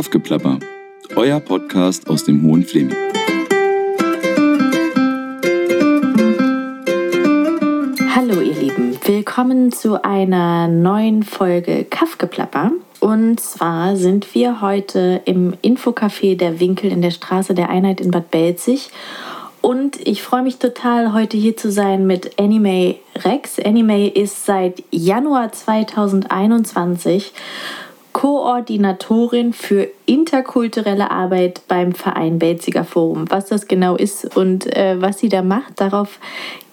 Kaffgeplapper, euer Podcast aus dem Hohen Fleming. Hallo ihr Lieben, willkommen zu einer neuen Folge Kaffgeplapper. Und zwar sind wir heute im Infocafé der Winkel in der Straße der Einheit in Bad Belzig. Und ich freue mich total, heute hier zu sein mit Anime Rex. Anime ist seit Januar 2021 Koordinatorin für interkulturelle Arbeit beim Verein Belziger Forum. Was das genau ist und äh, was sie da macht, darauf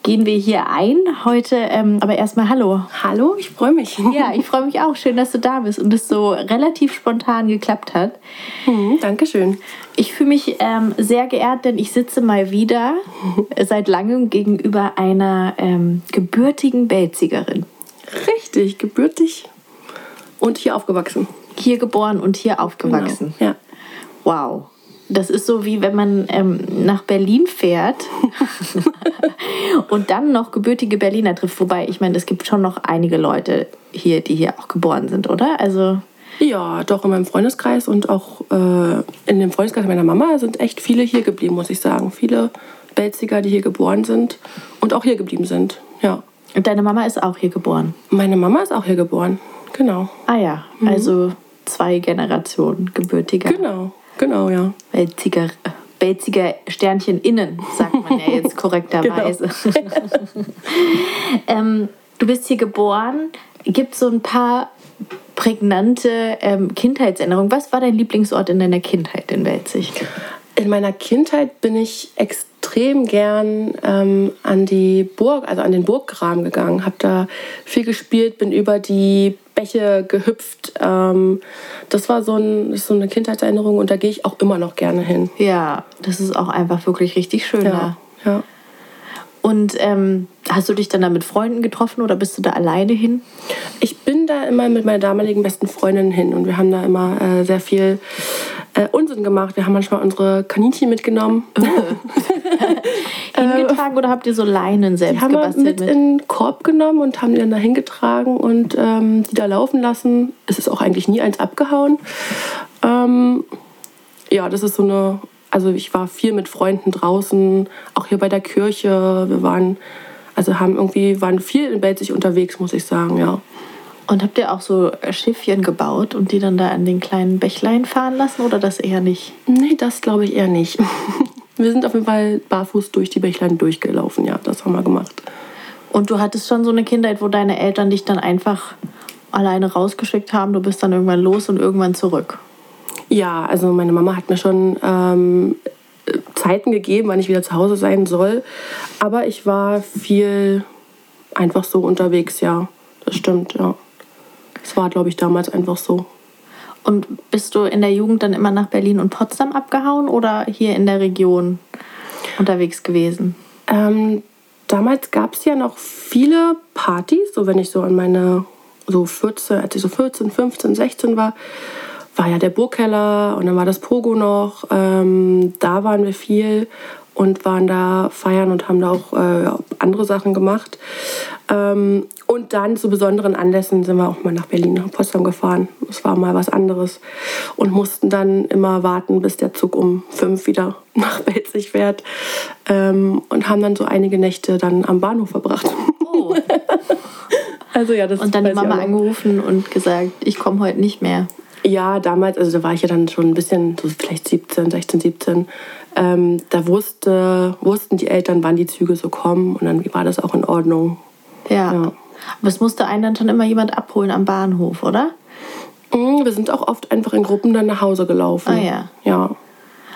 gehen wir hier ein heute. Ähm, aber erstmal hallo. Hallo, ich freue mich. Ja, ich freue mich auch. Schön, dass du da bist und es so relativ spontan geklappt hat. Mhm, Dankeschön. Ich fühle mich ähm, sehr geehrt, denn ich sitze mal wieder seit langem gegenüber einer ähm, gebürtigen Belzigerin. Richtig, gebürtig und hier aufgewachsen. Hier geboren und hier aufgewachsen. Genau, ja. Wow. Das ist so wie wenn man ähm, nach Berlin fährt und dann noch gebürtige Berliner trifft. Wobei, ich meine, es gibt schon noch einige Leute hier, die hier auch geboren sind, oder? Also Ja, doch in meinem Freundeskreis und auch äh, in dem Freundeskreis meiner Mama sind echt viele hier geblieben, muss ich sagen. Viele Belziger, die hier geboren sind und auch hier geblieben sind. Ja. und deine Mama ist auch hier geboren. Meine Mama ist auch hier geboren. Genau. Ah ja, also zwei Generationen gebürtiger Genau, genau, ja. Belziger, Belziger Sternchen innen, sagt man ja jetzt korrekterweise. ähm, du bist hier geboren. Gibt es so ein paar prägnante ähm, Kindheitserinnerungen? Was war dein Lieblingsort in deiner Kindheit in Belzig? In meiner Kindheit bin ich extrem gern ähm, an die Burg, also an den Burggraben gegangen, habe da viel gespielt, bin über die Bäche gehüpft. Ähm, das war so, ein, so eine Kindheitserinnerung und da gehe ich auch immer noch gerne hin. Ja, das ist auch einfach wirklich richtig schön da. Ja, ja. Und ähm, hast du dich dann da mit Freunden getroffen oder bist du da alleine hin? Ich bin da immer mit meiner damaligen besten Freundin hin und wir haben da immer äh, sehr viel äh, Unsinn gemacht. Wir haben manchmal unsere Kaninchen mitgenommen. Hingetragen oder habt ihr so Leinen selbst Die haben wir gebastelt mit, mit? in den Korb genommen und haben die dann da hingetragen und ähm, die da laufen lassen. Es ist auch eigentlich nie eins abgehauen. Ähm, ja, das ist so eine. Also ich war viel mit Freunden draußen, auch hier bei der Kirche. Wir waren, also haben irgendwie, waren viel in Belzig unterwegs, muss ich sagen, ja. Und habt ihr auch so Schiffchen gebaut und die dann da an den kleinen Bächlein fahren lassen oder das eher nicht? Nee, das glaube ich eher nicht. Wir sind auf jeden Fall barfuß durch die Bächlein durchgelaufen, ja, das haben wir gemacht. Und du hattest schon so eine Kindheit, wo deine Eltern dich dann einfach alleine rausgeschickt haben, du bist dann irgendwann los und irgendwann zurück. Ja, also meine Mama hat mir schon ähm, Zeiten gegeben, wann ich wieder zu Hause sein soll. Aber ich war viel einfach so unterwegs, ja. Das stimmt, ja. Es war, glaube ich, damals einfach so. Und bist du in der Jugend dann immer nach Berlin und Potsdam abgehauen oder hier in der Region unterwegs gewesen? Ähm, damals gab es ja noch viele Partys, so wenn ich so an meine so 14, als ich so 14, 15, 16 war, war ja der Burgkeller und dann war das Pogo noch. Ähm, da waren wir viel und waren da feiern und haben da auch äh, andere Sachen gemacht. Ähm, und dann zu besonderen Anlässen sind wir auch mal nach Berlin, nach Potsdam gefahren. Das war mal was anderes. Und mussten dann immer warten, bis der Zug um fünf wieder nach Belzig fährt. Ähm, und haben dann so einige Nächte dann am Bahnhof verbracht. Oh. Also ja, das Und dann die Mama angerufen und gesagt, ich komme heute nicht mehr. Ja, damals, also da war ich ja dann schon ein bisschen, so vielleicht 17, 16, 17. Ähm, da wusste, wussten die Eltern, wann die Züge so kommen und dann war das auch in Ordnung. Ja. Ja. Aber es musste einen dann schon immer jemand abholen am Bahnhof, oder? Mm, Wir sind auch oft einfach in Gruppen dann nach Hause gelaufen. Ah, ja. Ja.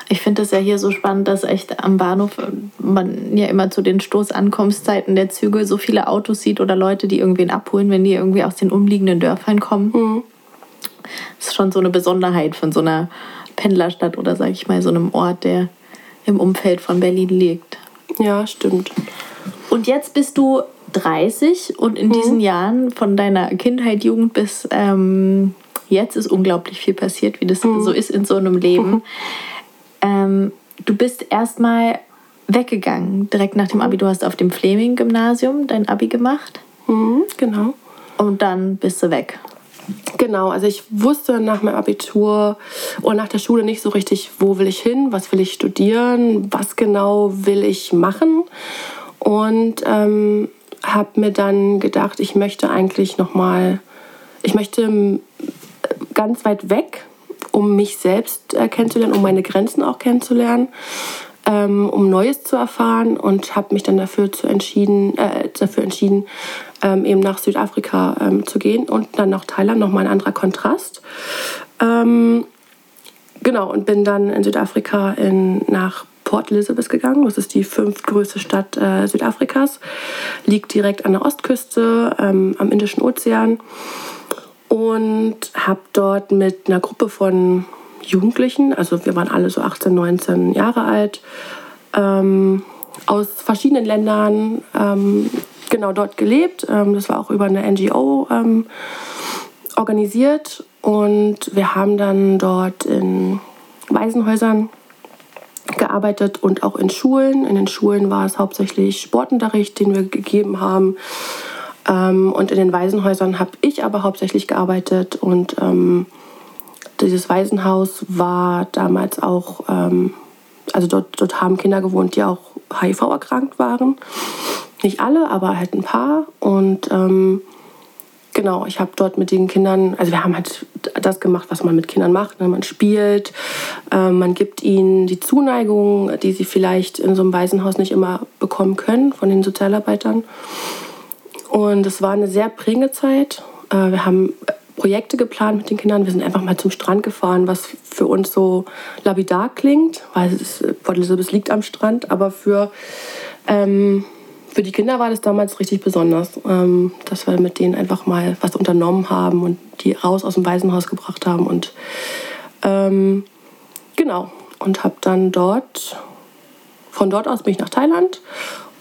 Ich finde das ja hier so spannend, dass echt am Bahnhof äh, man ja immer zu den Stoßankommenszeiten der Züge so viele Autos sieht oder Leute, die irgendwen abholen, wenn die irgendwie aus den umliegenden Dörfern kommen. Das ist schon so eine Besonderheit von so einer Pendlerstadt oder sag ich mal so einem Ort, der im Umfeld von Berlin liegt. Ja, stimmt. Und jetzt bist du 30 und in diesen Jahren von deiner Kindheit, Jugend bis ähm, jetzt ist unglaublich viel passiert, wie das so ist in so einem Leben. Ähm, du bist erstmal weggegangen, direkt nach dem Abi. Du hast auf dem Fleming-Gymnasium dein Abi gemacht Mhm, genau. und dann bist du weg. Genau, also ich wusste nach meinem Abitur oder nach der Schule nicht so richtig, wo will ich hin, was will ich studieren, was genau will ich machen. Und ähm, habe mir dann gedacht, ich möchte eigentlich noch mal, ich möchte ganz weit weg, um mich selbst äh, kennenzulernen, um meine Grenzen auch kennenzulernen, ähm, um Neues zu erfahren und habe mich dann dafür, zu entschieden, äh, dafür entschieden, ähm, eben nach Südafrika ähm, zu gehen und dann nach Thailand, nochmal ein anderer Kontrast. Ähm, genau, und bin dann in Südafrika in, nach Port Elizabeth gegangen. Das ist die fünftgrößte Stadt äh, Südafrikas. Liegt direkt an der Ostküste ähm, am Indischen Ozean. Und habe dort mit einer Gruppe von Jugendlichen, also wir waren alle so 18, 19 Jahre alt, ähm, aus verschiedenen Ländern ähm, genau dort gelebt. Ähm, das war auch über eine NGO ähm, organisiert und wir haben dann dort in Waisenhäusern gearbeitet und auch in Schulen. In den Schulen war es hauptsächlich Sportunterricht, den wir gegeben haben. Ähm, und in den Waisenhäusern habe ich aber hauptsächlich gearbeitet und ähm, dieses Waisenhaus war damals auch, ähm, also dort, dort haben Kinder gewohnt, die auch HIV erkrankt waren. Nicht alle, aber halt ein paar. Und genau, ich habe dort mit den Kindern, also wir haben halt das gemacht, was man mit Kindern macht. Ne? Man spielt, äh, man gibt ihnen die Zuneigung, die sie vielleicht in so einem Waisenhaus nicht immer bekommen können von den Sozialarbeitern. Und es war eine sehr prägende Zeit. Äh, wir haben Projekte geplant mit den Kindern. Wir sind einfach mal zum Strand gefahren, was für uns so lapidar klingt, weil es, Port Elizabeth liegt am Strand, aber für ähm, für die Kinder war das damals richtig besonders, ähm, dass wir mit denen einfach mal was unternommen haben und die raus aus dem Waisenhaus gebracht haben. Und ähm, genau, und habe dann dort, von dort aus bin ich nach Thailand.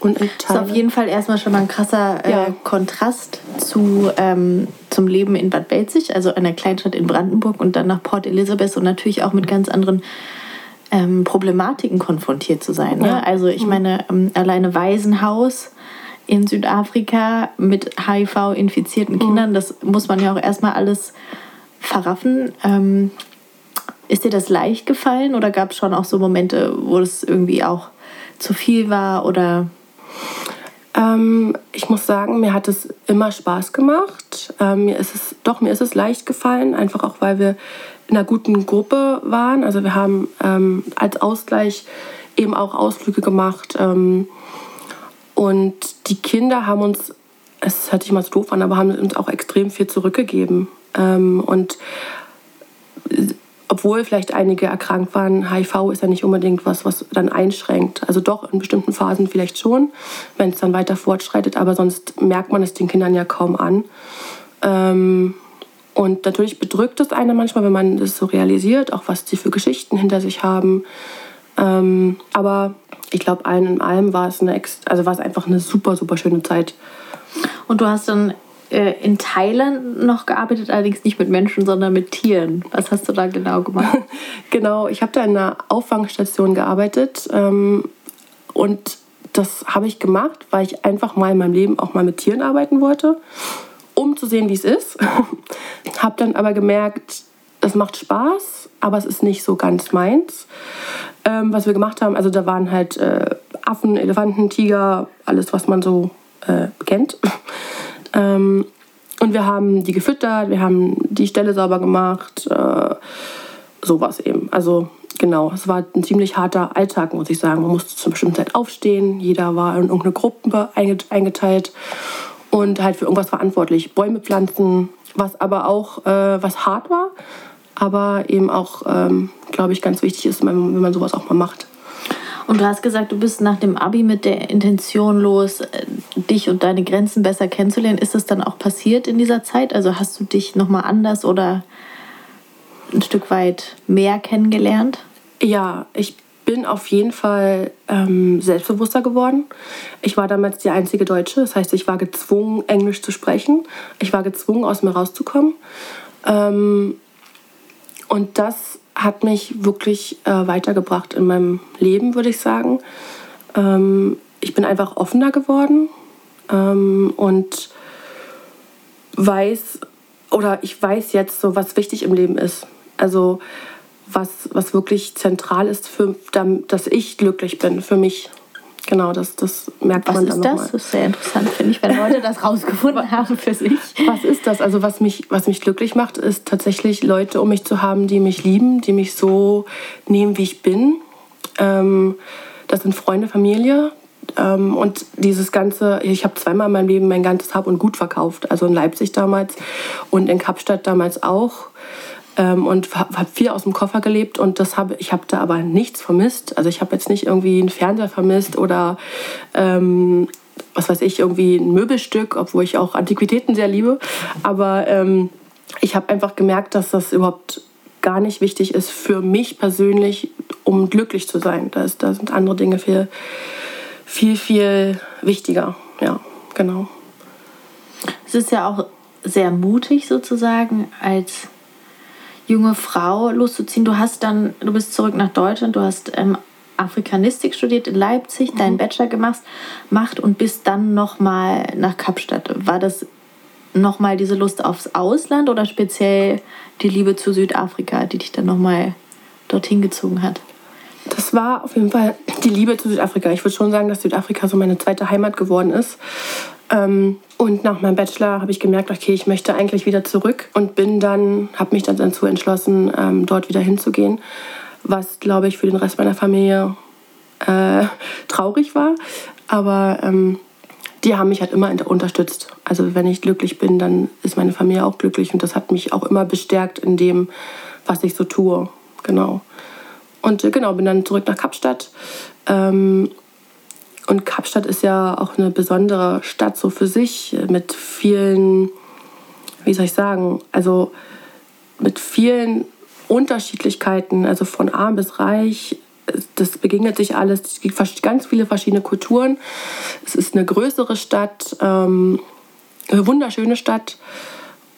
Und in Thailand, das ist auf jeden Fall erstmal schon mal ein krasser äh, ja. Kontrast zu, ähm, zum Leben in Bad Belzig, also einer Kleinstadt in Brandenburg und dann nach Port Elizabeth und natürlich auch mit ganz anderen ähm, Problematiken konfrontiert zu sein. Ne? Ja. Also ich mhm. meine, ähm, alleine Waisenhaus in Südafrika mit HIV-infizierten mhm. Kindern, das muss man ja auch erstmal alles verraffen. Ähm, ist dir das leicht gefallen oder gab es schon auch so Momente, wo es irgendwie auch zu viel war oder? Ähm, ich muss sagen, mir hat es immer Spaß gemacht. Ähm, mir ist es doch mir ist es leicht gefallen, einfach auch weil wir in einer guten Gruppe waren. Also wir haben ähm, als Ausgleich eben auch Ausflüge gemacht. Ähm, und die Kinder haben uns, es hört sich mal so doof an, aber haben uns auch extrem viel zurückgegeben. Ähm, und obwohl vielleicht einige erkrankt waren, HIV ist ja nicht unbedingt was, was dann einschränkt. Also doch in bestimmten Phasen vielleicht schon, wenn es dann weiter fortschreitet, aber sonst merkt man es den Kindern ja kaum an. Ähm, und natürlich bedrückt es einen manchmal, wenn man das so realisiert, auch was sie für Geschichten hinter sich haben. Ähm, aber ich glaube, allen in allem war es, eine, also war es einfach eine super, super schöne Zeit. Und du hast dann äh, in Thailand noch gearbeitet, allerdings nicht mit Menschen, sondern mit Tieren. Was hast du da genau gemacht? genau, ich habe da in einer Auffangstation gearbeitet. Ähm, und das habe ich gemacht, weil ich einfach mal in meinem Leben auch mal mit Tieren arbeiten wollte um zu sehen, wie es ist. habe dann aber gemerkt, es macht Spaß, aber es ist nicht so ganz meins. Ähm, was wir gemacht haben, also da waren halt äh, Affen, Elefanten, Tiger, alles, was man so äh, kennt. ähm, und wir haben die gefüttert, wir haben die Stelle sauber gemacht, äh, sowas eben. Also genau, es war ein ziemlich harter Alltag, muss ich sagen. Man musste zu einer bestimmten Zeit aufstehen, jeder war in irgendeine Gruppe eingeteilt und halt für irgendwas verantwortlich. Bäume pflanzen, was aber auch, äh, was hart war, aber eben auch, ähm, glaube ich, ganz wichtig ist, wenn, wenn man sowas auch mal macht. Und du hast gesagt, du bist nach dem Abi mit der Intention los, äh, dich und deine Grenzen besser kennenzulernen. Ist das dann auch passiert in dieser Zeit? Also hast du dich nochmal anders oder ein Stück weit mehr kennengelernt? Ja, ich bin auf jeden Fall ähm, selbstbewusster geworden. Ich war damals die einzige Deutsche, das heißt, ich war gezwungen, Englisch zu sprechen. Ich war gezwungen, aus mir rauszukommen. Ähm, und das hat mich wirklich äh, weitergebracht in meinem Leben, würde ich sagen. Ähm, ich bin einfach offener geworden ähm, und weiß oder ich weiß jetzt so, was wichtig im Leben ist. Also was, was wirklich zentral ist, für, dass ich glücklich bin, für mich. Genau, das, das merkt was man dann dann Was ist das? Das ist sehr interessant, finde ich, wenn Leute das rausgefunden haben für sich. Was ist das? Also was mich, was mich glücklich macht, ist tatsächlich Leute um mich zu haben, die mich lieben, die mich so nehmen, wie ich bin. Ähm, das sind Freunde, Familie. Ähm, und dieses ganze, ich habe zweimal in meinem Leben mein ganzes Hab und Gut verkauft. Also in Leipzig damals und in Kapstadt damals auch. Ähm, und habe hab viel aus dem Koffer gelebt und das habe ich habe da aber nichts vermisst. Also ich habe jetzt nicht irgendwie einen Fernseher vermisst oder ähm, was weiß ich, irgendwie ein Möbelstück, obwohl ich auch Antiquitäten sehr liebe. Aber ähm, ich habe einfach gemerkt, dass das überhaupt gar nicht wichtig ist für mich persönlich, um glücklich zu sein. Da, ist, da sind andere Dinge viel, viel, viel wichtiger. Ja, genau. Es ist ja auch sehr mutig sozusagen als junge Frau loszuziehen. Du hast dann, du bist zurück nach Deutschland, du hast ähm, Afrikanistik studiert in Leipzig, deinen Bachelor gemacht, macht und bist dann nochmal nach Kapstadt. War das nochmal diese Lust aufs Ausland oder speziell die Liebe zu Südafrika, die dich dann nochmal dorthin gezogen hat? Das war auf jeden Fall die Liebe zu Südafrika. Ich würde schon sagen, dass Südafrika so meine zweite Heimat geworden ist. Ähm, und nach meinem Bachelor habe ich gemerkt, okay, ich möchte eigentlich wieder zurück und bin dann, habe mich dann dazu entschlossen, ähm, dort wieder hinzugehen, was, glaube ich, für den Rest meiner Familie äh, traurig war. Aber ähm, die haben mich halt immer unterstützt. Also wenn ich glücklich bin, dann ist meine Familie auch glücklich und das hat mich auch immer bestärkt in dem, was ich so tue. Genau. Und äh, genau, bin dann zurück nach Kapstadt. Ähm, und Kapstadt ist ja auch eine besondere Stadt so für sich mit vielen, wie soll ich sagen, also mit vielen Unterschiedlichkeiten, also von arm bis reich. Das begegnet sich alles. Es gibt ganz viele verschiedene Kulturen. Es ist eine größere Stadt, ähm, eine wunderschöne Stadt.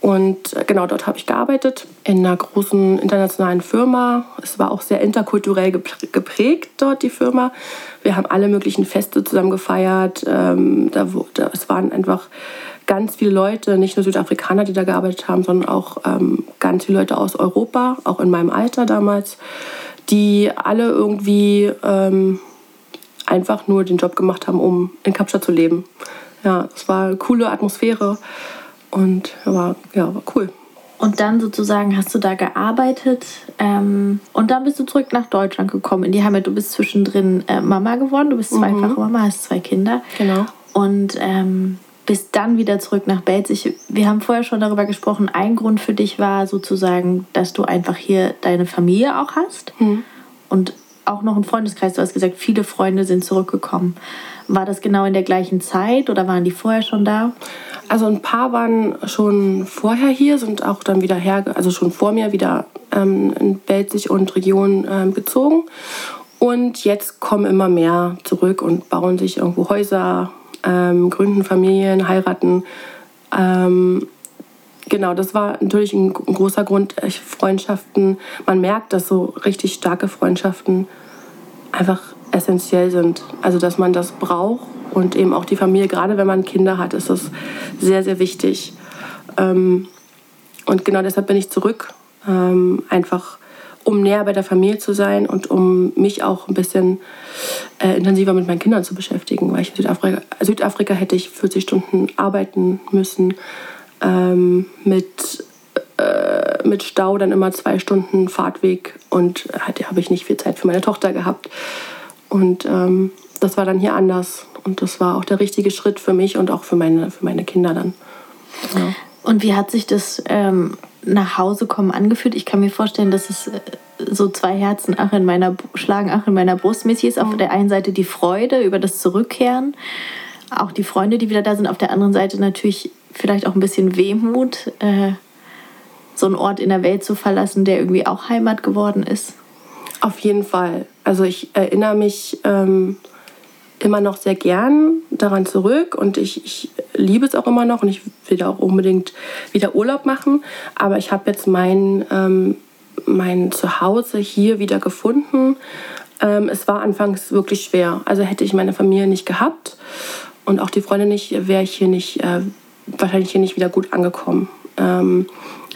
Und äh, genau dort habe ich gearbeitet in einer großen internationalen Firma. Es war auch sehr interkulturell geprä- geprägt dort, die Firma. Wir haben alle möglichen Feste zusammen gefeiert. Ähm, da, wo- es waren einfach ganz viele Leute, nicht nur Südafrikaner, die da gearbeitet haben, sondern auch ähm, ganz viele Leute aus Europa, auch in meinem Alter damals, die alle irgendwie ähm, einfach nur den Job gemacht haben, um in Kapstadt zu leben. Ja, es war eine coole Atmosphäre und war, ja, war cool. Und dann sozusagen hast du da gearbeitet ähm, und dann bist du zurück nach Deutschland gekommen, in die Heimat. Du bist zwischendrin äh, Mama geworden, du bist zweifache Mama, hast zwei Kinder. Genau. Und ähm, bist dann wieder zurück nach Belzig. Wir haben vorher schon darüber gesprochen, ein Grund für dich war sozusagen, dass du einfach hier deine Familie auch hast und auch noch einen Freundeskreis. Du hast gesagt, viele Freunde sind zurückgekommen. War das genau in der gleichen Zeit oder waren die vorher schon da? Also ein paar waren schon vorher hier, sind auch dann wieder her, also schon vor mir wieder ähm, in Belzig und Region ähm, gezogen. Und jetzt kommen immer mehr zurück und bauen sich irgendwo Häuser, ähm, gründen Familien, heiraten. Ähm, genau, das war natürlich ein, ein großer Grund. Ich, Freundschaften, man merkt, dass so richtig starke Freundschaften einfach essentiell sind. Also, dass man das braucht und eben auch die Familie, gerade wenn man Kinder hat, ist das sehr, sehr wichtig. Ähm, und genau deshalb bin ich zurück, ähm, einfach um näher bei der Familie zu sein und um mich auch ein bisschen äh, intensiver mit meinen Kindern zu beschäftigen, weil ich in Südafrika, Südafrika hätte ich 40 Stunden arbeiten müssen, ähm, mit, äh, mit Stau dann immer zwei Stunden Fahrtweg und hatte, habe ich nicht viel Zeit für meine Tochter gehabt. Und ähm, das war dann hier anders. Und das war auch der richtige Schritt für mich und auch für meine, für meine Kinder dann. Ja. Und wie hat sich das ähm, nach Hause kommen angefühlt? Ich kann mir vorstellen, dass es äh, so zwei Herzen ach in meiner, schlagen ach in meiner Brust mäßig ist. Auf der einen Seite die Freude über das Zurückkehren, auch die Freunde, die wieder da sind. Auf der anderen Seite natürlich vielleicht auch ein bisschen Wehmut, äh, so einen Ort in der Welt zu verlassen, der irgendwie auch Heimat geworden ist. Auf jeden Fall. Also ich erinnere mich ähm, immer noch sehr gern daran zurück und ich, ich liebe es auch immer noch und ich will da auch unbedingt wieder Urlaub machen. Aber ich habe jetzt mein, ähm, mein Zuhause hier wieder gefunden. Ähm, es war anfangs wirklich schwer. Also hätte ich meine Familie nicht gehabt und auch die Freunde nicht, wäre ich hier nicht, äh, wahrscheinlich hier nicht wieder gut angekommen. Ähm,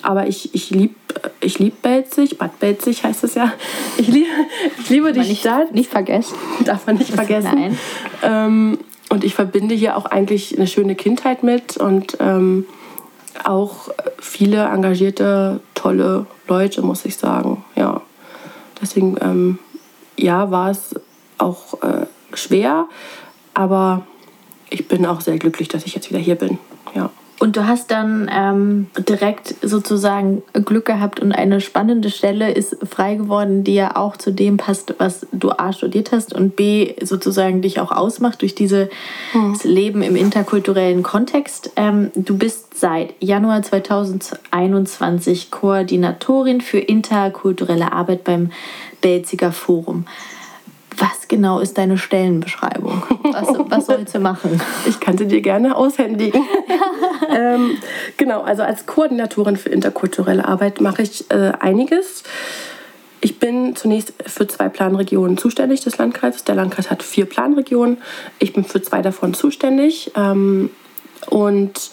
aber ich, ich liebe ich lieb Belzig, Bad Belzig heißt es ja. Ich liebe, ich liebe die nicht, Stadt. Nicht vergessen. Darf man nicht vergessen. Nein. Ähm, und ich verbinde hier auch eigentlich eine schöne Kindheit mit und ähm, auch viele engagierte, tolle Leute, muss ich sagen. Ja. Deswegen, ähm, ja, war es auch äh, schwer, aber ich bin auch sehr glücklich, dass ich jetzt wieder hier bin. Ja. Und du hast dann ähm, direkt sozusagen Glück gehabt und eine spannende Stelle ist frei geworden, die ja auch zu dem passt, was du A studiert hast und B sozusagen dich auch ausmacht durch dieses hm. Leben im interkulturellen Kontext. Ähm, du bist seit Januar 2021 Koordinatorin für interkulturelle Arbeit beim Belziger Forum. Was genau ist deine Stellenbeschreibung? Was, was sollst du machen? Ich kann sie dir gerne aushändigen. ähm, genau, also als Koordinatorin für interkulturelle Arbeit mache ich äh, einiges. Ich bin zunächst für zwei Planregionen zuständig des Landkreises. Der Landkreis hat vier Planregionen. Ich bin für zwei davon zuständig. Ähm, und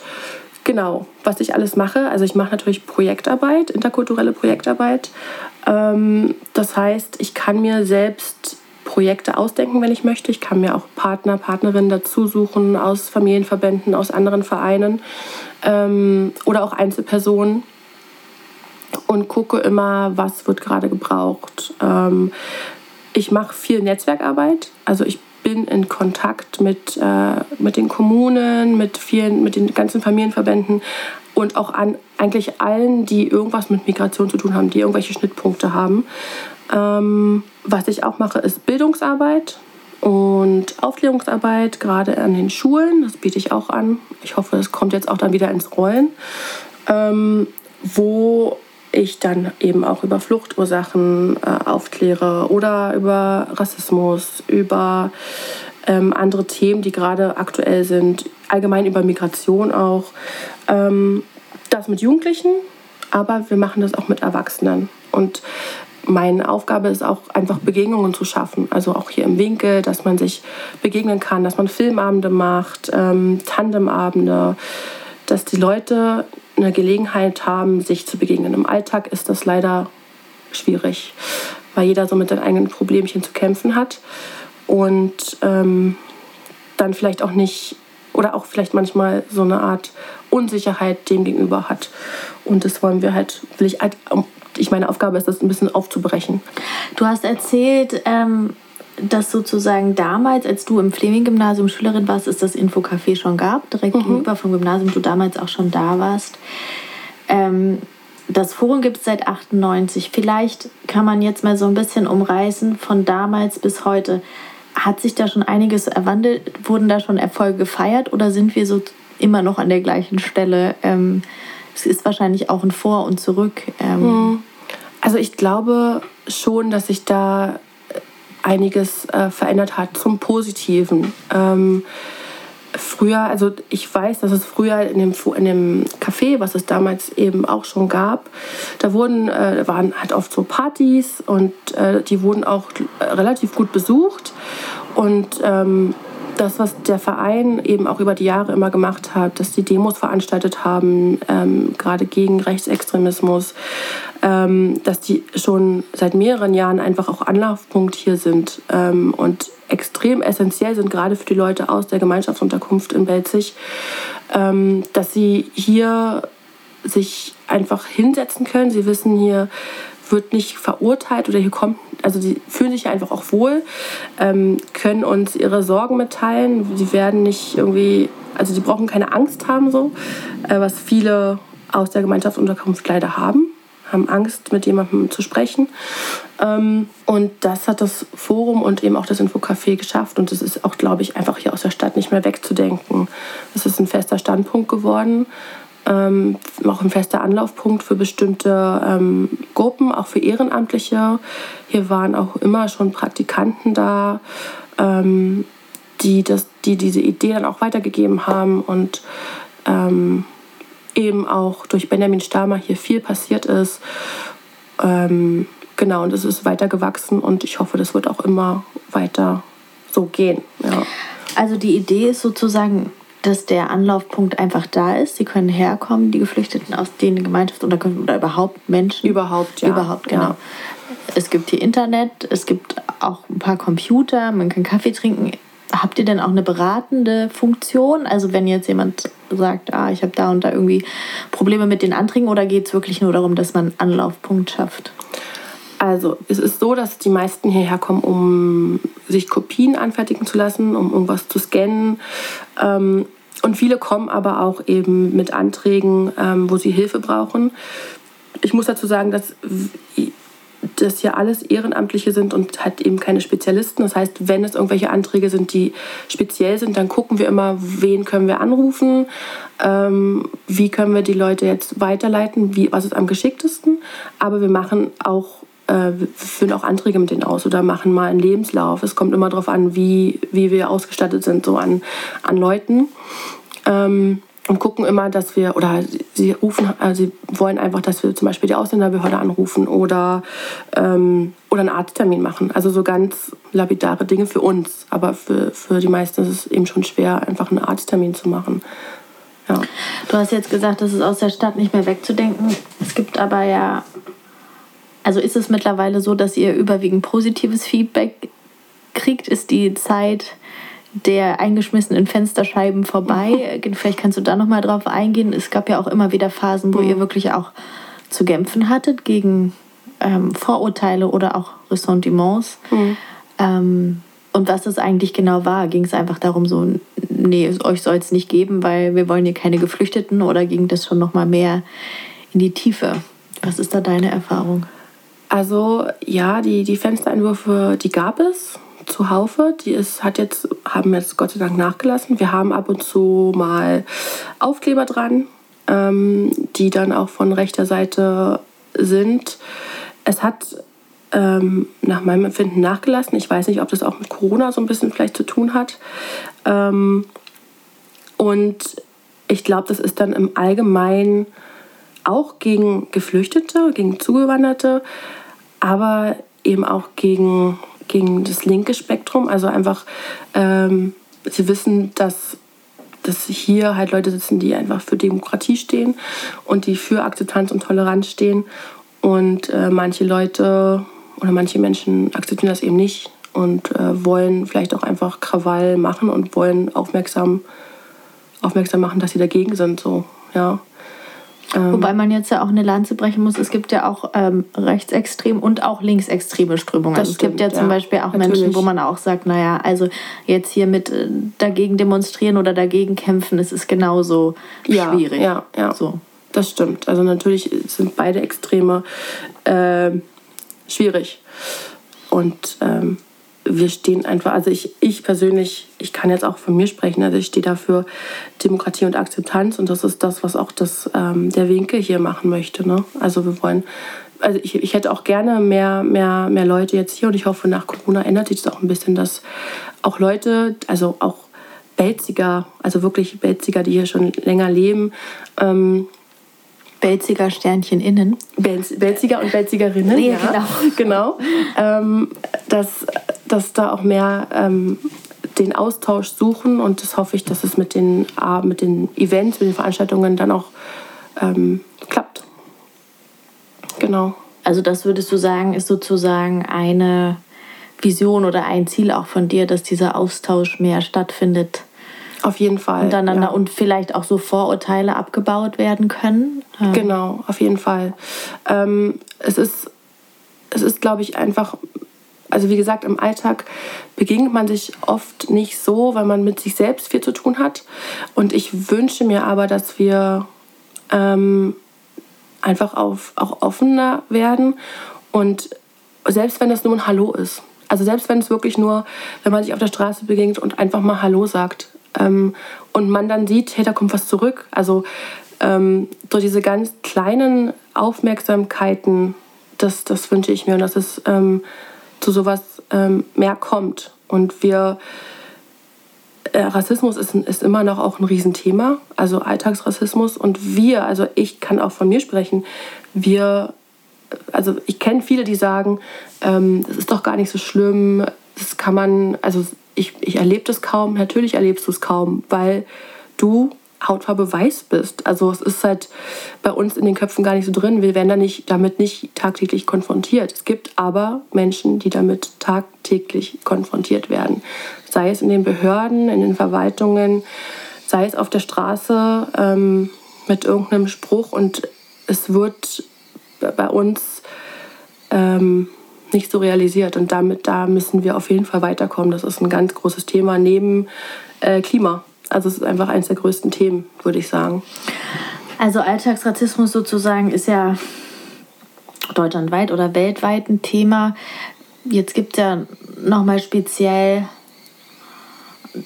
genau, was ich alles mache, also ich mache natürlich Projektarbeit, interkulturelle Projektarbeit. Ähm, das heißt, ich kann mir selbst Projekte ausdenken, wenn ich möchte. Ich kann mir auch Partner, Partnerinnen dazu suchen aus Familienverbänden, aus anderen Vereinen ähm, oder auch Einzelpersonen und gucke immer, was wird gerade gebraucht. Ähm, ich mache viel Netzwerkarbeit, also ich bin in Kontakt mit, äh, mit den Kommunen, mit vielen, mit den ganzen Familienverbänden und auch an eigentlich allen, die irgendwas mit Migration zu tun haben, die irgendwelche Schnittpunkte haben. Ähm, was ich auch mache, ist Bildungsarbeit und Aufklärungsarbeit, gerade an den Schulen. Das biete ich auch an. Ich hoffe, es kommt jetzt auch dann wieder ins Rollen, ähm, wo ich dann eben auch über Fluchtursachen äh, aufkläre oder über Rassismus, über ähm, andere Themen, die gerade aktuell sind, allgemein über Migration auch. Ähm, das mit Jugendlichen, aber wir machen das auch mit Erwachsenen. Und meine Aufgabe ist auch einfach Begegnungen zu schaffen. Also auch hier im Winkel, dass man sich begegnen kann, dass man Filmabende macht, ähm, Tandemabende, dass die Leute eine Gelegenheit haben, sich zu begegnen. Im Alltag ist das leider schwierig, weil jeder so mit seinen eigenen Problemchen zu kämpfen hat und ähm, dann vielleicht auch nicht oder auch vielleicht manchmal so eine Art Unsicherheit dem gegenüber hat. Und das wollen wir halt, will ich halt ich meine Aufgabe ist, das ein bisschen aufzubrechen. Du hast erzählt, ähm, dass sozusagen damals, als du im Fleming-Gymnasium Schülerin warst, es das Infocafé schon gab, direkt mhm. gegenüber vom Gymnasium, du damals auch schon da warst. Ähm, das Forum gibt es seit 98. Vielleicht kann man jetzt mal so ein bisschen umreißen von damals bis heute. Hat sich da schon einiges erwandelt? Wurden da schon Erfolge gefeiert oder sind wir so immer noch an der gleichen Stelle? Ähm, es ist wahrscheinlich auch ein Vor und Zurück. Ähm. Hm. Also ich glaube schon, dass sich da einiges äh, verändert hat zum Positiven. Ähm, früher, also ich weiß, dass es früher in dem, in dem Café, was es damals eben auch schon gab, da wurden, äh, waren halt oft so Partys und äh, die wurden auch relativ gut besucht. Und ähm, das, was der Verein eben auch über die Jahre immer gemacht hat, dass die Demos veranstaltet haben, ähm, gerade gegen Rechtsextremismus, ähm, dass die schon seit mehreren Jahren einfach auch Anlaufpunkt hier sind ähm, und extrem essentiell sind, gerade für die Leute aus der Gemeinschaftsunterkunft in Belzig, ähm, dass sie hier sich einfach hinsetzen können. Sie wissen, hier wird nicht verurteilt oder hier kommt, also sie fühlen sich einfach auch wohl, ähm, können uns ihre Sorgen mitteilen. Sie werden nicht irgendwie, also sie brauchen keine Angst haben, so, äh, was viele aus der Gemeinschaftsunterkunft leider haben haben Angst, mit jemandem zu sprechen. Ähm, und das hat das Forum und eben auch das Infocafé geschafft. Und es ist auch, glaube ich, einfach hier aus der Stadt nicht mehr wegzudenken. Es ist ein fester Standpunkt geworden ähm, auch ein fester Anlaufpunkt für bestimmte ähm, Gruppen, auch für Ehrenamtliche. Hier waren auch immer schon Praktikanten da, ähm, die, das, die diese Idee dann auch weitergegeben haben und ähm, eben auch durch Benjamin Stamer hier viel passiert ist. Ähm, genau, und es ist weiter gewachsen und ich hoffe, das wird auch immer weiter so gehen. Ja. Also die Idee ist sozusagen dass der Anlaufpunkt einfach da ist. Sie können herkommen, die Geflüchteten aus den Gemeinschaften oder, oder überhaupt Menschen. Überhaupt, ja. Überhaupt, genau. Ja. Es gibt hier Internet, es gibt auch ein paar Computer, man kann Kaffee trinken. Habt ihr denn auch eine beratende Funktion? Also wenn jetzt jemand sagt, ah, ich habe da und da irgendwie Probleme mit den Anträgen oder geht es wirklich nur darum, dass man einen Anlaufpunkt schafft? Also es ist so, dass die meisten hierher kommen, um sich Kopien anfertigen zu lassen, um irgendwas zu scannen. Ähm, und viele kommen aber auch eben mit Anträgen, ähm, wo sie Hilfe brauchen. Ich muss dazu sagen, dass das hier alles Ehrenamtliche sind und halt eben keine Spezialisten. Das heißt, wenn es irgendwelche Anträge sind, die speziell sind, dann gucken wir immer, wen können wir anrufen, ähm, wie können wir die Leute jetzt weiterleiten, wie, was ist am geschicktesten. Aber wir machen auch äh, führen auch Anträge mit denen aus oder machen mal einen Lebenslauf. Es kommt immer darauf an, wie, wie wir ausgestattet sind, so an, an Leuten. Ähm, und gucken immer, dass wir, oder sie rufen, äh, sie wollen einfach, dass wir zum Beispiel die Ausländerbehörde anrufen oder, ähm, oder einen Arzttermin machen. Also so ganz lapidare Dinge für uns. Aber für, für die meisten ist es eben schon schwer, einfach einen Arzttermin zu machen. Ja. Du hast jetzt gesagt, das ist aus der Stadt nicht mehr wegzudenken. Es gibt aber ja also ist es mittlerweile so, dass ihr überwiegend positives Feedback kriegt? Ist die Zeit der eingeschmissenen Fensterscheiben vorbei? Vielleicht kannst du da noch mal drauf eingehen. Es gab ja auch immer wieder Phasen, wo ihr wirklich auch zu kämpfen hattet gegen ähm, Vorurteile oder auch Ressentiments. Mhm. Ähm, und was das eigentlich genau war, ging es einfach darum, so, nee, euch soll es nicht geben, weil wir wollen hier keine Geflüchteten oder ging das schon noch mal mehr in die Tiefe? Was ist da deine Erfahrung? Also ja, die, die Fensterentwürfe, die gab es zuhaufe. Die ist, hat jetzt, haben jetzt Gott sei Dank nachgelassen. Wir haben ab und zu mal Aufkleber dran, ähm, die dann auch von rechter Seite sind. Es hat ähm, nach meinem Empfinden nachgelassen. Ich weiß nicht, ob das auch mit Corona so ein bisschen vielleicht zu tun hat. Ähm, und ich glaube, das ist dann im Allgemeinen auch gegen Geflüchtete, gegen Zugewanderte aber eben auch gegen, gegen das linke Spektrum. Also einfach, ähm, sie wissen, dass, dass hier halt Leute sitzen, die einfach für Demokratie stehen und die für Akzeptanz und Toleranz stehen. Und äh, manche Leute oder manche Menschen akzeptieren das eben nicht und äh, wollen vielleicht auch einfach Krawall machen und wollen aufmerksam, aufmerksam machen, dass sie dagegen sind. So, ja. Ähm, Wobei man jetzt ja auch eine Lanze brechen muss, es gibt ja auch ähm, rechtsextrem und auch linksextreme Strömungen. Es gibt ja zum ja, Beispiel auch natürlich. Menschen, wo man auch sagt, naja, also jetzt hier mit äh, dagegen demonstrieren oder dagegen kämpfen, es ist genauso ja, schwierig. Ja, ja. So. Das stimmt. Also natürlich sind beide Extreme äh, schwierig. Und ähm, wir stehen einfach, also ich, ich persönlich, ich kann jetzt auch von mir sprechen, also ich stehe dafür Demokratie und Akzeptanz und das ist das, was auch das, ähm, der Winkel hier machen möchte. Ne? Also wir wollen, also ich, ich hätte auch gerne mehr, mehr, mehr Leute jetzt hier und ich hoffe, nach Corona ändert sich das auch ein bisschen, dass auch Leute, also auch Belziger, also wirklich Belziger, die hier schon länger leben, ähm, Belziger Sternchen innen. Belziger und Belzigerinnen, ja, ja. genau. genau. Ähm, dass, dass da auch mehr ähm, den Austausch suchen und das hoffe ich, dass es mit den, mit den Events, mit den Veranstaltungen dann auch ähm, klappt. Genau. Also das würdest du sagen, ist sozusagen eine Vision oder ein Ziel auch von dir, dass dieser Austausch mehr stattfindet auf jeden Fall. Untereinander ja. und vielleicht auch so Vorurteile abgebaut werden können. Ähm. Genau, auf jeden Fall. Ähm, es ist, es ist glaube ich, einfach, also wie gesagt, im Alltag begegnet man sich oft nicht so, weil man mit sich selbst viel zu tun hat. Und ich wünsche mir aber, dass wir ähm, einfach auf, auch offener werden und selbst wenn das nur ein Hallo ist. Also selbst wenn es wirklich nur, wenn man sich auf der Straße begegnet und einfach mal Hallo sagt. Ähm, und man dann sieht, hey, da kommt was zurück. Also ähm, durch diese ganz kleinen Aufmerksamkeiten, das, das wünsche ich mir und dass es ähm, zu sowas ähm, mehr kommt. Und wir, äh, Rassismus ist, ist immer noch auch ein Riesenthema, also Alltagsrassismus. Und wir, also ich kann auch von mir sprechen, wir, also ich kenne viele, die sagen, ähm, das ist doch gar nicht so schlimm, das kann man, also ich, ich erlebe das kaum, natürlich erlebst du es kaum, weil du Hautfarbe weiß bist. Also es ist halt bei uns in den Köpfen gar nicht so drin. Wir werden da nicht, damit nicht tagtäglich konfrontiert. Es gibt aber Menschen, die damit tagtäglich konfrontiert werden. Sei es in den Behörden, in den Verwaltungen, sei es auf der Straße ähm, mit irgendeinem Spruch. Und es wird bei uns ähm, nicht so realisiert. Und damit, da müssen wir auf jeden Fall weiterkommen. Das ist ein ganz großes Thema neben äh, Klima. Also es ist einfach eines der größten Themen, würde ich sagen. Also Alltagsrassismus sozusagen ist ja deutschlandweit oder weltweit ein Thema. Jetzt gibt es ja nochmal speziell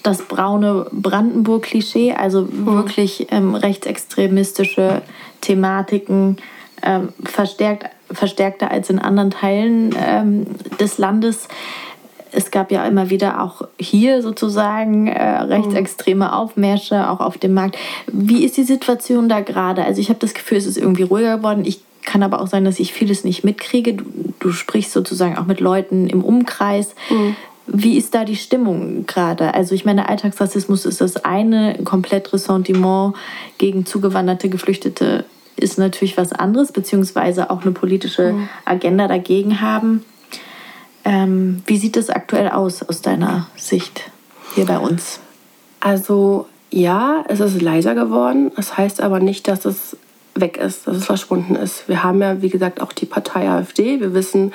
das braune Brandenburg-Klischee, also mhm. wirklich ähm, rechtsextremistische Thematiken ähm, verstärkt, verstärkter als in anderen Teilen ähm, des Landes es gab ja immer wieder auch hier sozusagen äh, rechtsextreme Aufmärsche, auch auf dem Markt. Wie ist die Situation da gerade? Also ich habe das Gefühl, es ist irgendwie ruhiger geworden. Ich kann aber auch sein, dass ich vieles nicht mitkriege. Du, du sprichst sozusagen auch mit Leuten im Umkreis. Mhm. Wie ist da die Stimmung gerade? Also ich meine, Alltagsrassismus ist das eine, komplett Ressentiment gegen zugewanderte Geflüchtete ist natürlich was anderes, beziehungsweise auch eine politische mhm. Agenda dagegen haben. Ähm, wie sieht es aktuell aus aus deiner Sicht hier bei uns? Also ja, es ist leiser geworden. Das heißt aber nicht, dass es weg ist, dass es verschwunden ist. Wir haben ja, wie gesagt, auch die Partei AfD. Wir wissen,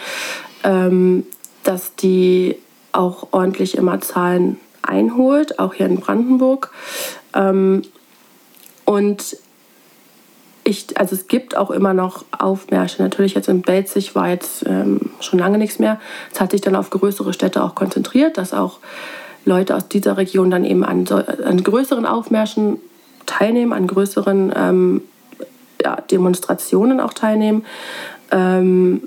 ähm, dass die auch ordentlich immer Zahlen einholt, auch hier in Brandenburg. Ähm, und ich, also es gibt auch immer noch Aufmärsche. Natürlich jetzt in Belzig war jetzt ähm, schon lange nichts mehr. Es hat sich dann auf größere Städte auch konzentriert, dass auch Leute aus dieser Region dann eben an, an größeren Aufmärschen teilnehmen, an größeren ähm, ja, Demonstrationen auch teilnehmen. Ähm,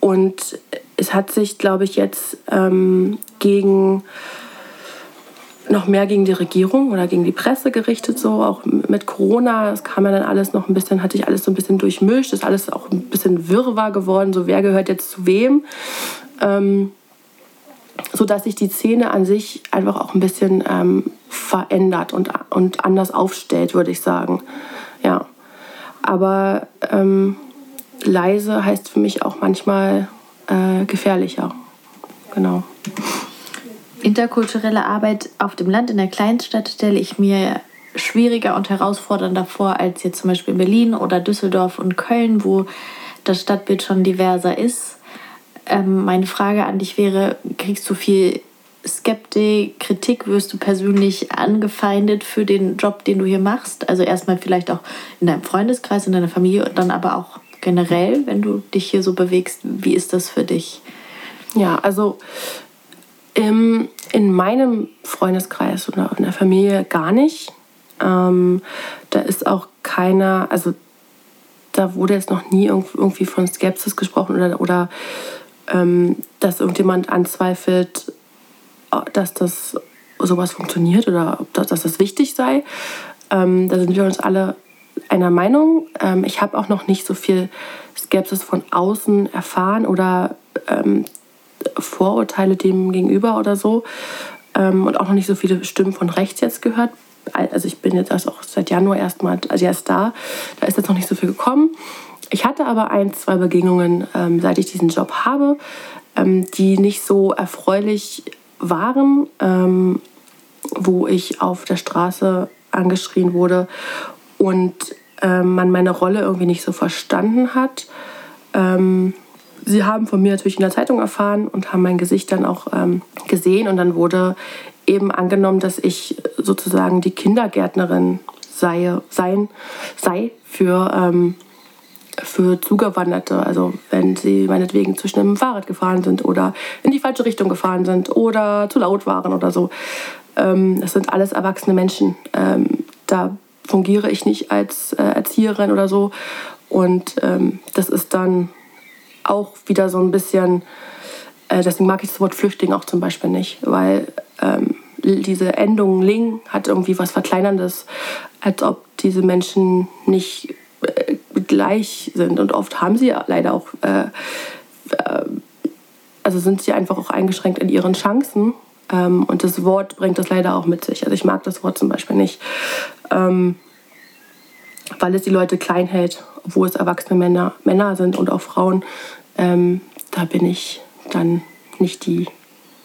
und es hat sich, glaube ich, jetzt ähm, gegen noch mehr gegen die Regierung oder gegen die Presse gerichtet, so auch mit Corona. Das kam ja dann alles noch ein bisschen, hatte ich alles so ein bisschen durchmischt, ist alles auch ein bisschen wirrwarr geworden, so wer gehört jetzt zu wem. Ähm, so dass sich die Szene an sich einfach auch ein bisschen ähm, verändert und, und anders aufstellt, würde ich sagen. Ja. Aber ähm, leise heißt für mich auch manchmal äh, gefährlicher. Genau. Interkulturelle Arbeit auf dem Land in der Kleinstadt stelle ich mir schwieriger und herausfordernder vor als jetzt zum Beispiel in Berlin oder Düsseldorf und Köln, wo das Stadtbild schon diverser ist. Ähm, meine Frage an dich wäre, kriegst du viel Skeptik, Kritik, wirst du persönlich angefeindet für den Job, den du hier machst? Also erstmal vielleicht auch in deinem Freundeskreis, in deiner Familie und dann aber auch generell, wenn du dich hier so bewegst. Wie ist das für dich? Ja, also im, in meinem Freundeskreis oder in der Familie gar nicht. Ähm, da ist auch keiner, also da wurde jetzt noch nie irgendwie von Skepsis gesprochen oder, oder ähm, dass irgendjemand anzweifelt, äh, dass das sowas funktioniert oder dass, dass das wichtig sei. Ähm, da sind wir uns alle einer Meinung. Ähm, ich habe auch noch nicht so viel Skepsis von außen erfahren oder ähm, Vorurteile dem gegenüber oder so. Ähm, und auch noch nicht so viele Stimmen von rechts jetzt gehört. Also ich bin jetzt erst auch seit Januar erstmal, also erst da. Da ist jetzt noch nicht so viel gekommen. Ich hatte aber ein, zwei Begegnungen, ähm, seit ich diesen Job habe, ähm, die nicht so erfreulich waren, ähm, wo ich auf der Straße angeschrien wurde und ähm, man meine Rolle irgendwie nicht so verstanden hat. Ähm, sie haben von mir natürlich in der Zeitung erfahren und haben mein Gesicht dann auch ähm, gesehen. Und dann wurde eben angenommen, dass ich sozusagen die Kindergärtnerin sei, sein, sei für, ähm, für Zugewanderte. Also wenn sie meinetwegen zu schnell mit dem Fahrrad gefahren sind oder in die falsche Richtung gefahren sind oder zu laut waren oder so. Ähm, das sind alles erwachsene Menschen. Ähm, da fungiere ich nicht als äh, Erzieherin oder so. Und ähm, das ist dann auch wieder so ein bisschen, äh, deswegen mag ich das Wort Flüchtling auch zum Beispiel nicht, weil ähm, diese Endung Ling hat irgendwie was Verkleinerndes, als ob diese Menschen nicht äh, gleich sind. Und oft haben sie leider auch, äh, äh, also sind sie einfach auch eingeschränkt in ihren Chancen. Ähm, und das Wort bringt das leider auch mit sich. Also ich mag das Wort zum Beispiel nicht, ähm, weil es die Leute klein hält, obwohl es erwachsene Männer, Männer sind und auch Frauen. Ähm, da bin ich dann nicht die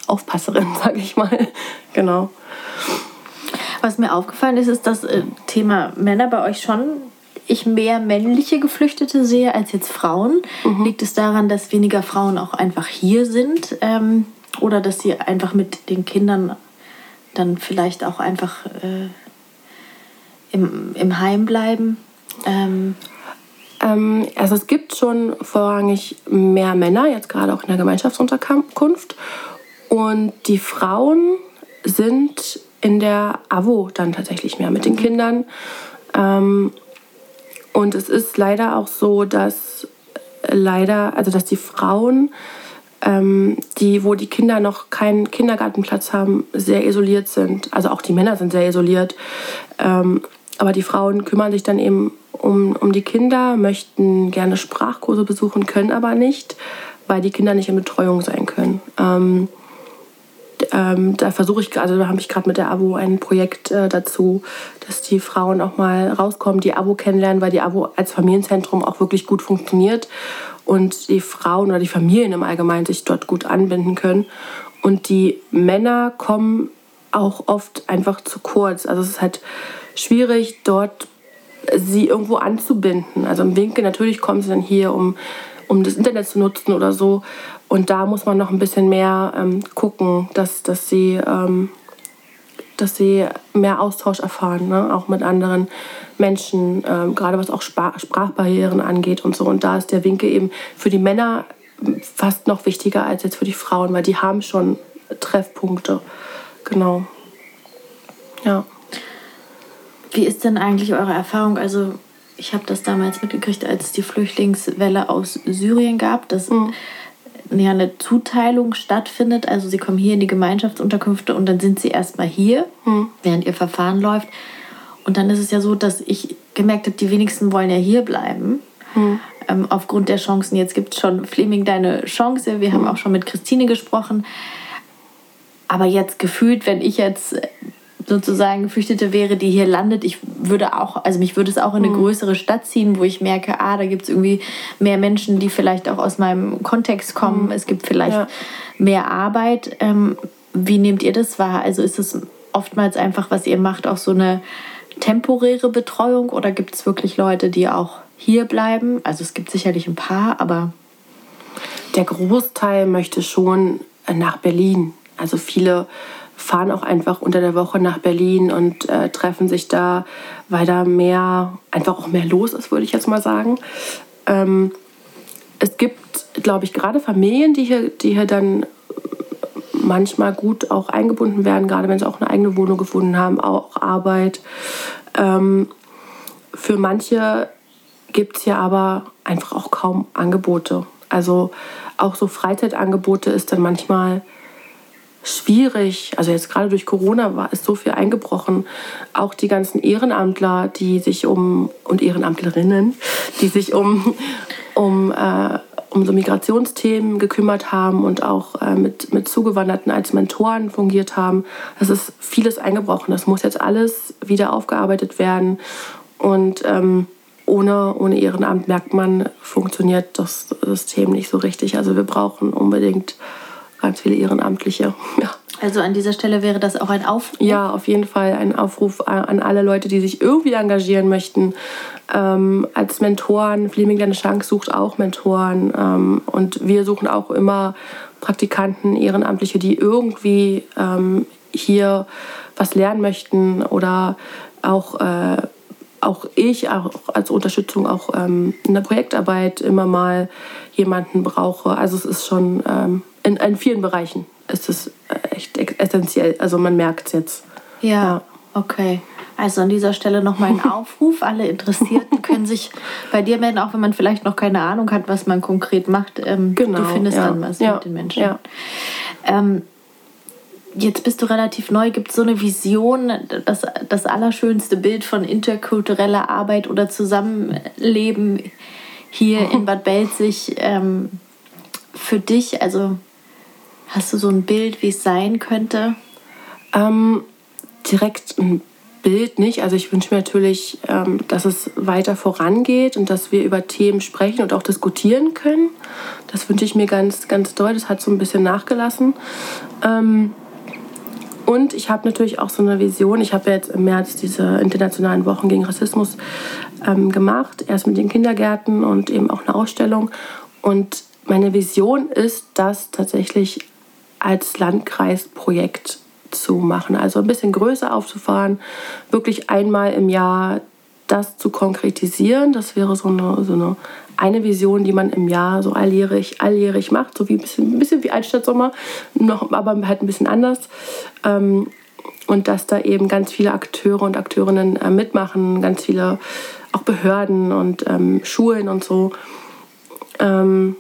Aufpasserin, sage ich mal. genau. Was mir aufgefallen ist, ist das äh, Thema Männer bei euch schon ich mehr männliche Geflüchtete sehe als jetzt Frauen. Mhm. Liegt es daran, dass weniger Frauen auch einfach hier sind ähm, oder dass sie einfach mit den Kindern dann vielleicht auch einfach äh, im, im Heim bleiben? Ähm, ähm, also es gibt schon vorrangig mehr Männer, jetzt gerade auch in der Gemeinschaftsunterkunft. Und die Frauen sind in der AWO dann tatsächlich mehr mit den Kindern. Ähm, und es ist leider auch so, dass leider, also dass die Frauen, ähm, die, wo die Kinder noch keinen Kindergartenplatz haben, sehr isoliert sind. Also auch die Männer sind sehr isoliert. Aber die Frauen kümmern sich dann eben um, um die Kinder, möchten gerne Sprachkurse besuchen, können aber nicht, weil die Kinder nicht in Betreuung sein können. Ähm, ähm, da versuche ich, also da habe ich gerade mit der Abo ein Projekt äh, dazu, dass die Frauen auch mal rauskommen, die Abo kennenlernen, weil die Abo als Familienzentrum auch wirklich gut funktioniert und die Frauen oder die Familien im Allgemeinen sich dort gut anbinden können. Und die Männer kommen auch oft einfach zu kurz. Also es ist halt schwierig, dort sie irgendwo anzubinden. Also im Winkel natürlich kommen sie dann hier, um, um das Internet zu nutzen oder so. Und da muss man noch ein bisschen mehr ähm, gucken, dass, dass, sie, ähm, dass sie mehr Austausch erfahren, ne? auch mit anderen Menschen, ähm, gerade was auch Sprachbarrieren angeht und so. Und da ist der Winkel eben für die Männer fast noch wichtiger als jetzt für die Frauen, weil die haben schon Treffpunkte. Genau. Ja. Wie ist denn eigentlich eure Erfahrung? Also ich habe das damals mitgekriegt, als es die Flüchtlingswelle aus Syrien gab, dass mhm ja eine Zuteilung stattfindet. Also sie kommen hier in die Gemeinschaftsunterkünfte und dann sind sie erstmal hier, hm. während ihr Verfahren läuft. Und dann ist es ja so, dass ich gemerkt habe, die wenigsten wollen ja hier bleiben. Hm. Ähm, aufgrund der Chancen. Jetzt gibt es schon Fleming deine Chance. Wir haben auch schon mit Christine gesprochen. Aber jetzt gefühlt, wenn ich jetzt sozusagen Geflüchtete wäre, die hier landet, ich würde auch, also mich würde es auch in eine mhm. größere Stadt ziehen, wo ich merke, ah, da gibt es irgendwie mehr Menschen, die vielleicht auch aus meinem Kontext kommen. Mhm. Es gibt vielleicht ja. mehr Arbeit. Ähm, wie nehmt ihr das wahr? Also ist es oftmals einfach, was ihr macht, auch so eine temporäre Betreuung oder gibt es wirklich Leute, die auch hier bleiben? Also es gibt sicherlich ein paar, aber. Der Großteil möchte schon nach Berlin. Also viele fahren auch einfach unter der Woche nach Berlin und äh, treffen sich da, weil da mehr, einfach auch mehr los ist, würde ich jetzt mal sagen. Ähm, es gibt, glaube ich, gerade Familien, die hier, die hier dann manchmal gut auch eingebunden werden, gerade wenn sie auch eine eigene Wohnung gefunden haben, auch Arbeit. Ähm, für manche gibt es hier aber einfach auch kaum Angebote. Also auch so Freizeitangebote ist dann manchmal schwierig. Also jetzt gerade durch Corona war es so viel eingebrochen. Auch die ganzen Ehrenamtler, die sich um und Ehrenamtlerinnen, die sich um um äh, um so Migrationsthemen gekümmert haben und auch äh, mit, mit Zugewanderten als Mentoren fungiert haben. Es ist vieles eingebrochen. Das muss jetzt alles wieder aufgearbeitet werden. Und ähm, ohne, ohne Ehrenamt merkt man, funktioniert das System nicht so richtig. Also wir brauchen unbedingt ganz viele Ehrenamtliche. Ja. Also an dieser Stelle wäre das auch ein Aufruf? Ja, auf jeden Fall ein Aufruf an alle Leute, die sich irgendwie engagieren möchten. Ähm, als Mentoren, Fleming Deine Chance sucht auch Mentoren. Ähm, und wir suchen auch immer Praktikanten, Ehrenamtliche, die irgendwie ähm, hier was lernen möchten oder auch, äh, auch ich auch als Unterstützung auch ähm, in der Projektarbeit immer mal jemanden brauche. Also es ist schon ähm, in, in vielen Bereichen ist es äh, echt essentiell. Also man merkt es jetzt. Ja, ja, okay. Also an dieser Stelle nochmal ein Aufruf. Alle Interessierten können sich bei dir melden, auch wenn man vielleicht noch keine Ahnung hat, was man konkret macht. Ähm, genau, du findest ja. dann was ja. mit den Menschen. Ja. Ähm, jetzt bist du relativ neu. Gibt es so eine Vision, das, das allerschönste Bild von interkultureller Arbeit oder Zusammenleben hier in Bad Belzig ähm, für dich? Also Hast du so ein Bild, wie es sein könnte? Ähm, direkt ein Bild nicht. Also ich wünsche mir natürlich, ähm, dass es weiter vorangeht und dass wir über Themen sprechen und auch diskutieren können. Das wünsche ich mir ganz, ganz doll. Das hat so ein bisschen nachgelassen. Ähm, und ich habe natürlich auch so eine Vision. Ich habe ja jetzt im März diese internationalen Wochen gegen Rassismus ähm, gemacht. Erst mit den Kindergärten und eben auch eine Ausstellung. Und meine Vision ist, das tatsächlich als Landkreisprojekt zu machen. Also ein bisschen größer aufzufahren, wirklich einmal im Jahr das zu konkretisieren. Das wäre so eine, so eine, eine Vision, die man im Jahr so alljährig, alljährig macht, so wie ein bisschen, ein bisschen wie Altstadtsommer, noch, aber halt ein bisschen anders. Ähm, und dass da eben ganz viele Akteure und Akteurinnen äh, mitmachen, ganz viele auch Behörden und ähm, Schulen und so. Ähm,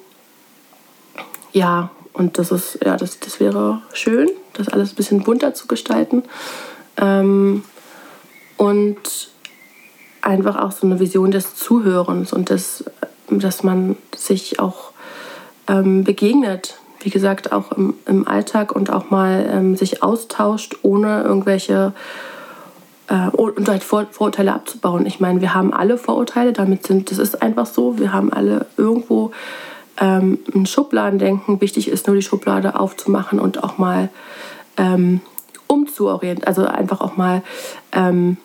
ja, und das ist, ja, das, das wäre schön, das alles ein bisschen bunter zu gestalten. Ähm, und einfach auch so eine Vision des Zuhörens und des, dass man sich auch ähm, begegnet. Wie gesagt, auch im, im Alltag und auch mal ähm, sich austauscht, ohne irgendwelche äh, und halt Vor Vorurteile abzubauen. Ich meine, wir haben alle Vorurteile, damit sind, das ist einfach so, wir haben alle irgendwo ähm, ein Schubladendenken. Wichtig ist nur die Schublade aufzumachen und auch mal ähm, umzuorientieren. Also einfach auch mal, ähm,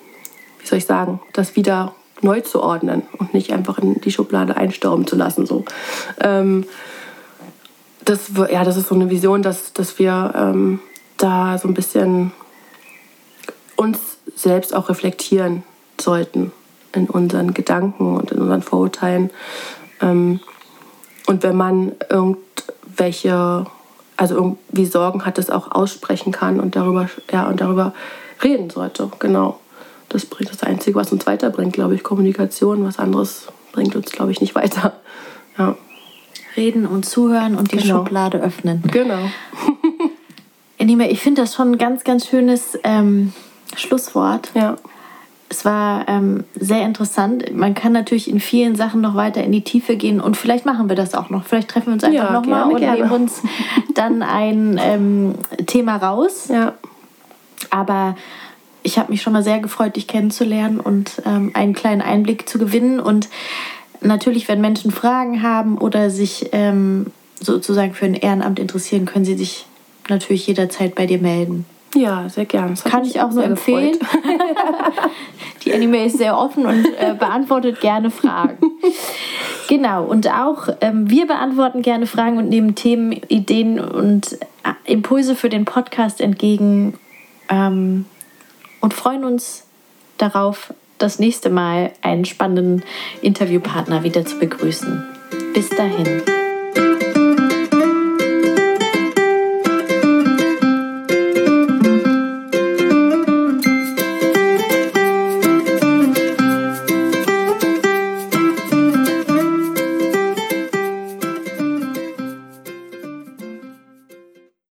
wie soll ich sagen, das wieder neu zu ordnen und nicht einfach in die Schublade einstauben zu lassen. So. Ähm, das, ja, das ist so eine Vision, dass, dass wir ähm, da so ein bisschen uns selbst auch reflektieren sollten in unseren Gedanken und in unseren Vorurteilen. Ähm, und wenn man irgendwelche, also irgendwie Sorgen hat, das auch aussprechen kann und darüber, ja, und darüber reden sollte. Genau. Das bringt das Einzige, was uns weiterbringt, glaube ich, Kommunikation. Was anderes bringt uns, glaube ich, nicht weiter. Ja. Reden und zuhören und die genau. Schublade öffnen. Genau. ich finde das schon ein ganz, ganz schönes ähm, Schlusswort. Ja es war ähm, sehr interessant. Man kann natürlich in vielen Sachen noch weiter in die Tiefe gehen und vielleicht machen wir das auch noch. Vielleicht treffen wir uns einfach ja, nochmal und gerne. nehmen uns dann ein ähm, Thema raus. Ja. Aber ich habe mich schon mal sehr gefreut, dich kennenzulernen und ähm, einen kleinen Einblick zu gewinnen. Und natürlich, wenn Menschen Fragen haben oder sich ähm, sozusagen für ein Ehrenamt interessieren, können sie sich natürlich jederzeit bei dir melden. Ja, sehr gern. Kann ich auch nur empfehlen. Die Anime ist sehr offen und äh, beantwortet gerne Fragen. genau, und auch ähm, wir beantworten gerne Fragen und nehmen Themen, Ideen und äh, Impulse für den Podcast entgegen ähm, und freuen uns darauf, das nächste Mal einen spannenden Interviewpartner wieder zu begrüßen. Bis dahin.